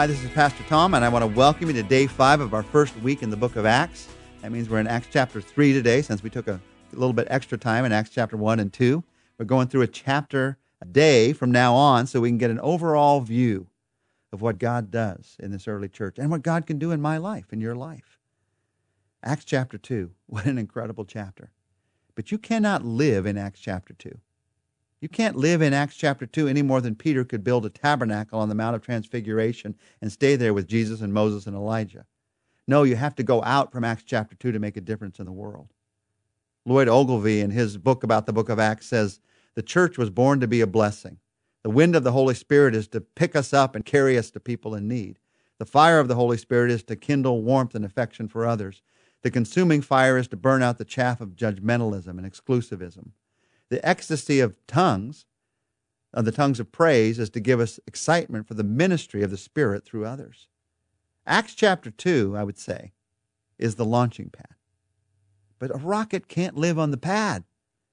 Hi, this is Pastor Tom, and I want to welcome you to day five of our first week in the book of Acts. That means we're in Acts chapter 3 today, since we took a, little bit extra time in Acts chapter 1 and 2. We're going through a chapter a day from now on so we can get an overall view of what God does in this early church and what God can do in my life, in your life. Acts chapter 2, what an incredible chapter. But you cannot live in Acts chapter 2. You can't live in Acts chapter 2 any more than Peter could build a tabernacle on the Mount of Transfiguration and stay there with Jesus and Moses and Elijah. No, you have to go out from Acts chapter 2 to make a difference in the world. Lloyd Ogilvie, in his book about the book of Acts, says the church was born to be a blessing. The wind of the Holy Spirit is to pick us up and carry us to people in need. The fire of the Holy Spirit is to kindle warmth and affection for others. The consuming fire is to burn out the chaff of judgmentalism and exclusivism. The ecstasy of tongues, of the tongues of praise, is to give us excitement for the ministry of the Spirit through others. Acts chapter 2, I would say, is the launching pad. But a rocket can't live on the pad.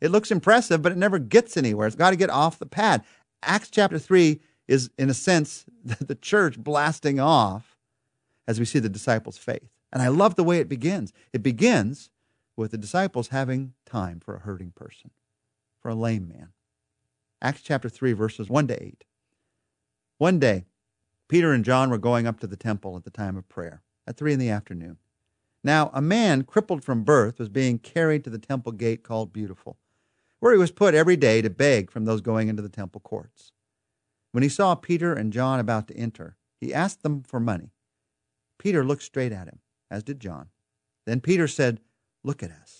It looks impressive, but it never gets anywhere. It's got to get off the pad. Acts chapter 3 is, in a sense, the church blasting off as we see the disciples' faith. And I love the way it begins. It begins with the disciples having time for a hurting person, for a lame man. Acts chapter 3, verses 1 to 8. One day, Peter and John were going up to the temple at the time of prayer, at 3 in the afternoon. Now, a man crippled from birth was being carried to the temple gate called Beautiful, where he was put every day to beg from those going into the temple courts. When he saw Peter and John about to enter, he asked them for money. Peter looked straight at him as did John. Then Peter said, Look at us.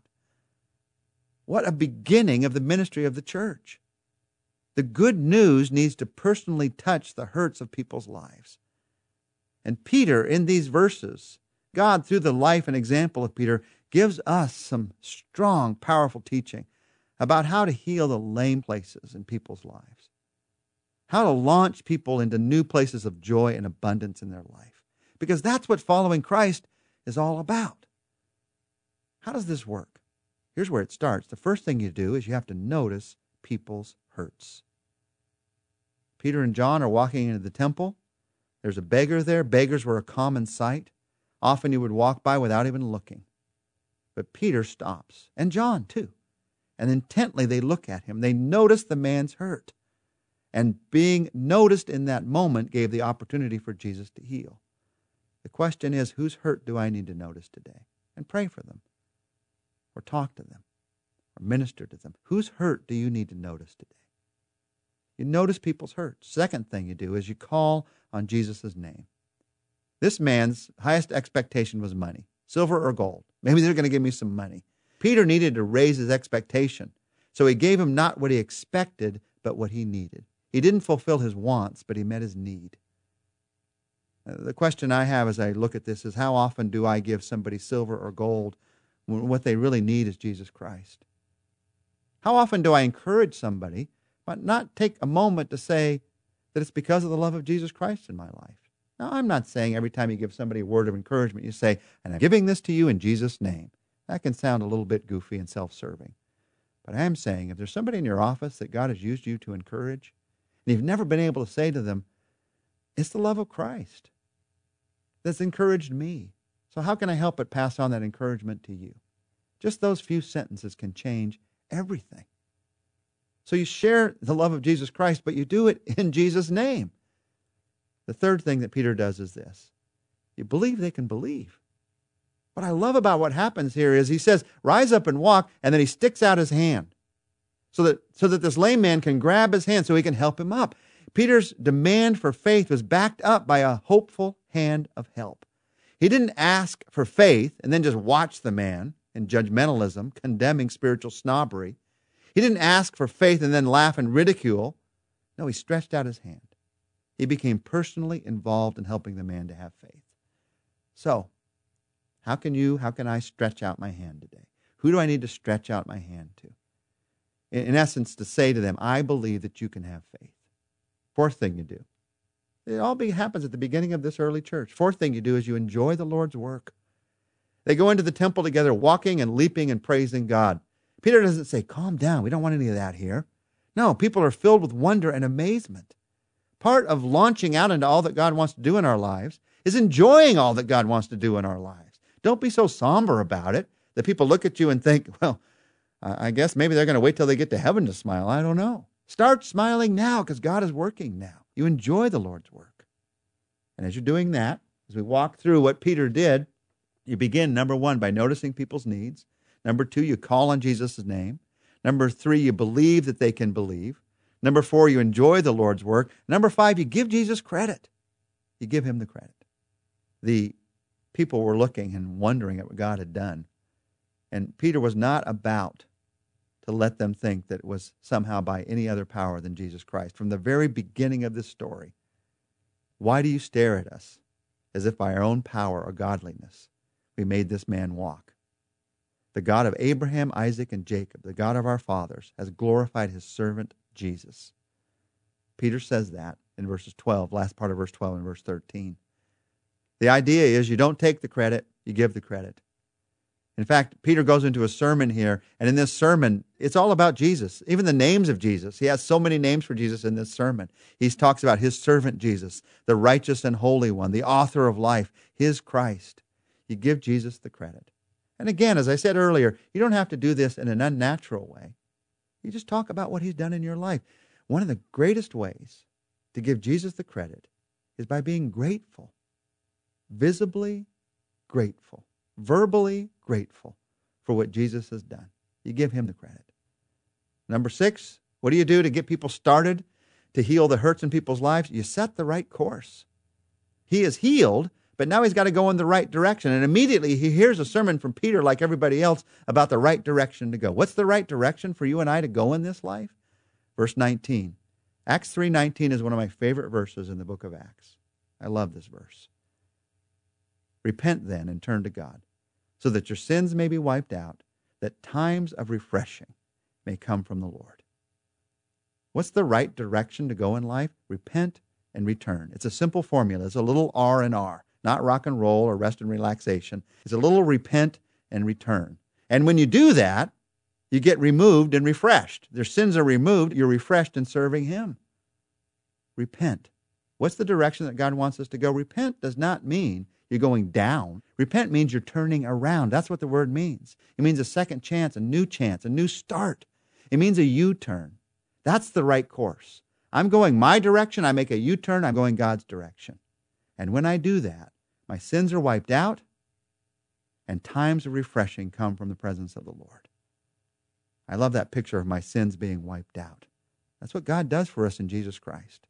What a beginning of the ministry of the church. The good news needs to personally touch the hurts of people's lives. And Peter, in these verses, God, through the life and example of Peter, gives us some strong, powerful teaching about how to heal the lame places in people's lives, how to launch people into new places of joy and abundance in their life. Because that's what following Christ is all about. How does this work? Here's where it starts. The first thing you do is you have to notice people's hurts. Peter and John are walking into the temple. There's a beggar there. Beggars were a common sight. Often you would walk by without even looking. But Peter stops, and John too. And intently they look at him. They notice the man's hurt. And being noticed in that moment gave the opportunity for Jesus to heal. The question is whose hurt do I need to notice today? And pray for them or talk to them or minister to them. Whose hurt do you need to notice today? You notice people's hurt. Second thing you do is you call on Jesus' name. This man's highest expectation was money, silver or gold. Maybe they're going to give me some money. Peter needed to raise his expectation. So he gave him not what he expected, but what he needed. He didn't fulfill his wants, but he met his need. Uh, the question I have as I look at this is how often do I give somebody silver or gold what they really need is Jesus Christ? How often do I encourage somebody, but not take a moment to say that it's because of the love of Jesus Christ in my life? Now, I'm not saying every time you give somebody a word of encouragement, you say, and I'm giving this to you in Jesus' name. That can sound a little bit goofy and self serving. But I am saying if there's somebody in your office that God has used you to encourage, and you've never been able to say to them, it's the love of Christ that's encouraged me. So, how can I help but pass on that encouragement to you? Just those few sentences can change everything. So, you share the love of Jesus Christ, but you do it in Jesus' name. The third thing that Peter does is this you believe they can believe. What I love about what happens here is he says, Rise up and walk, and then he sticks out his hand so that, so that this lame man can grab his hand so he can help him up. Peter's demand for faith was backed up by a hopeful hand of help. He didn't ask for faith and then just watch the man in judgmentalism, condemning spiritual snobbery. He didn't ask for faith and then laugh and ridicule. No, he stretched out his hand. He became personally involved in helping the man to have faith. So, How can you, how can I stretch out my hand today? Who do I need to stretch out my hand to? In, in essence, to say to them, I believe that you can have faith. Fourth thing you do. It all be, happens at the beginning of this early church. Fourth thing you do is you enjoy the Lord's work. They go into the temple together, walking and leaping and praising God. Peter doesn't say, Calm down. We don't want any of that here. No, people are filled with wonder and amazement. Part of launching out into all that God wants to do in our lives is enjoying all that God wants to do in our lives. Don't be so somber about it that people look at you and think, well, I guess maybe they're going to wait till they get to heaven to smile. I don't know. Start smiling now because God is working now. You enjoy the Lord's work. And as you're doing that, as we walk through what Peter did, you begin, number one, by noticing people's needs. Number two, you call on Jesus' name. Number three, you believe that they can believe. Number four, you enjoy the Lord's work. Number five, you give Jesus credit. You give him the credit. The people were looking and wondering at what God had done. And Peter was not about to let them think that it was somehow by any other power than Jesus Christ. From the very beginning of this story, why do you stare at us as if by our own power or godliness we made this man walk? The God of Abraham, Isaac, and Jacob, the God of our fathers, has glorified his servant Jesus. Peter says that in verses 12, last part of verse 12 and verse 13. The idea is you don't take the credit, you give the credit. In fact, Peter goes into a sermon here, and in this sermon, it's all about Jesus, even the names of Jesus. He has so many names for Jesus in this sermon. He talks about his servant Jesus, the righteous and holy one, the author of life, his Christ. You give Jesus the credit. And again, as I said earlier, you don't have to do this in an unnatural way. You just talk about what he's done in your life. One of the greatest ways to give Jesus the credit is by being grateful visibly grateful, verbally grateful for what Jesus has done. You give him the credit. Number six, what do you do to get people started to heal the hurts in people's lives? You set the right course. He is healed, but now he's got to go in the right direction. And immediately he hears a sermon from Peter, like everybody else, about the right direction to go. What's the right direction for you and I to go in this life? Verse 19. Acts 3:19 is one of my favorite verses in the book of Acts. I love this verse. Repent then and turn to God, so that your sins may be wiped out, that times of refreshing may come from the Lord. What's the right direction to go in life? Repent and return. It's a simple formula. It's a little R and R, not rock and roll or rest and relaxation. It's a little repent and return. And when you do that, you get removed and refreshed. Their sins are removed, you're refreshed in serving Him. Repent. What's the direction that God wants us to go? Repent does not mean you're going down. Repent means you're turning around. That's what the word means. It means a second chance, a new chance, a new start. It means a U turn. That's the right course. I'm going my direction. I make a U turn. I'm going God's direction. And when I do that, my sins are wiped out and times of refreshing come from the presence of the Lord. I love that picture of my sins being wiped out. That's what God does for us in Jesus Christ.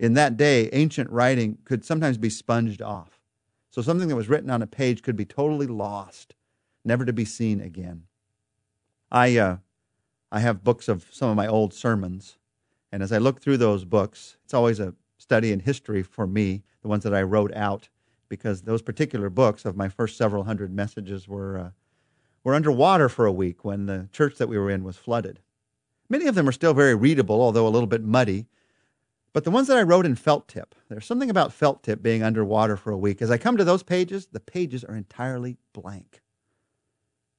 In that day, ancient writing could sometimes be sponged off. So something that was written on a page could be totally lost, never to be seen again. I, uh, I have books of some of my old sermons, and as I look through those books, it's always a study in history for me, the ones that I wrote out, because those particular books of my first several hundred messages were, uh, were underwater for a week when the church that we were in was flooded. Many of them are still very readable, although a little bit muddy, but the ones that I wrote in felt tip, there's something about felt tip being underwater for a week. As I come to those pages, the pages are entirely blank.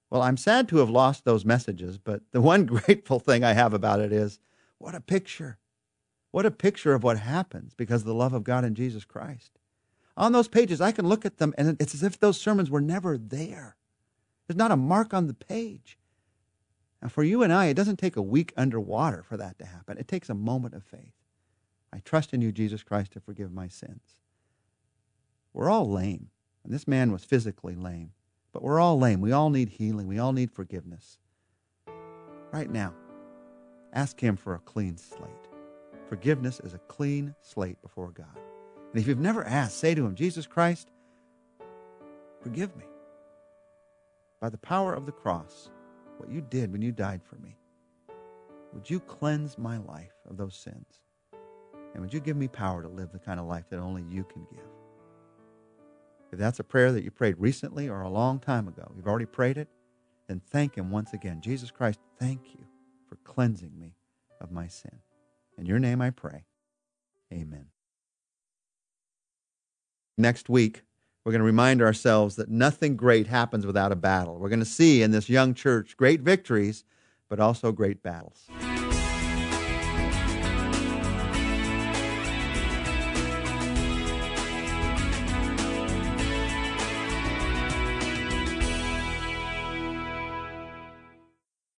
Well, I'm sad to have lost those messages, but the one grateful thing I have about it is what a picture. What a picture of what happens because of the love of God in Jesus Christ. On those pages, I can look at them and it's as if those sermons were never there. There's not a mark on the page. And for you and I, it doesn't take a week underwater for that to happen. It takes a moment of faith. I trust in you, Jesus Christ, to forgive my sins. We're all lame. And this man was physically lame. But we're all lame. We all need healing. We all need forgiveness. Right now, ask Him for a clean slate. Forgiveness is a clean slate before God. And if you've never asked, say to Him, Jesus Christ, forgive me. By the power of the cross, what you did when you died for me, would you cleanse my life of those sins? And would you give me power to live the kind of life that only you can give? If that's a prayer that you prayed recently or a long time ago, you've already prayed it, then thank Him once again. Jesus Christ, thank you for cleansing me of my sin. In your name I pray. Amen. Next week, we're going to remind ourselves that nothing great happens without a battle. We're going to see in this young church great victories, but also great battles.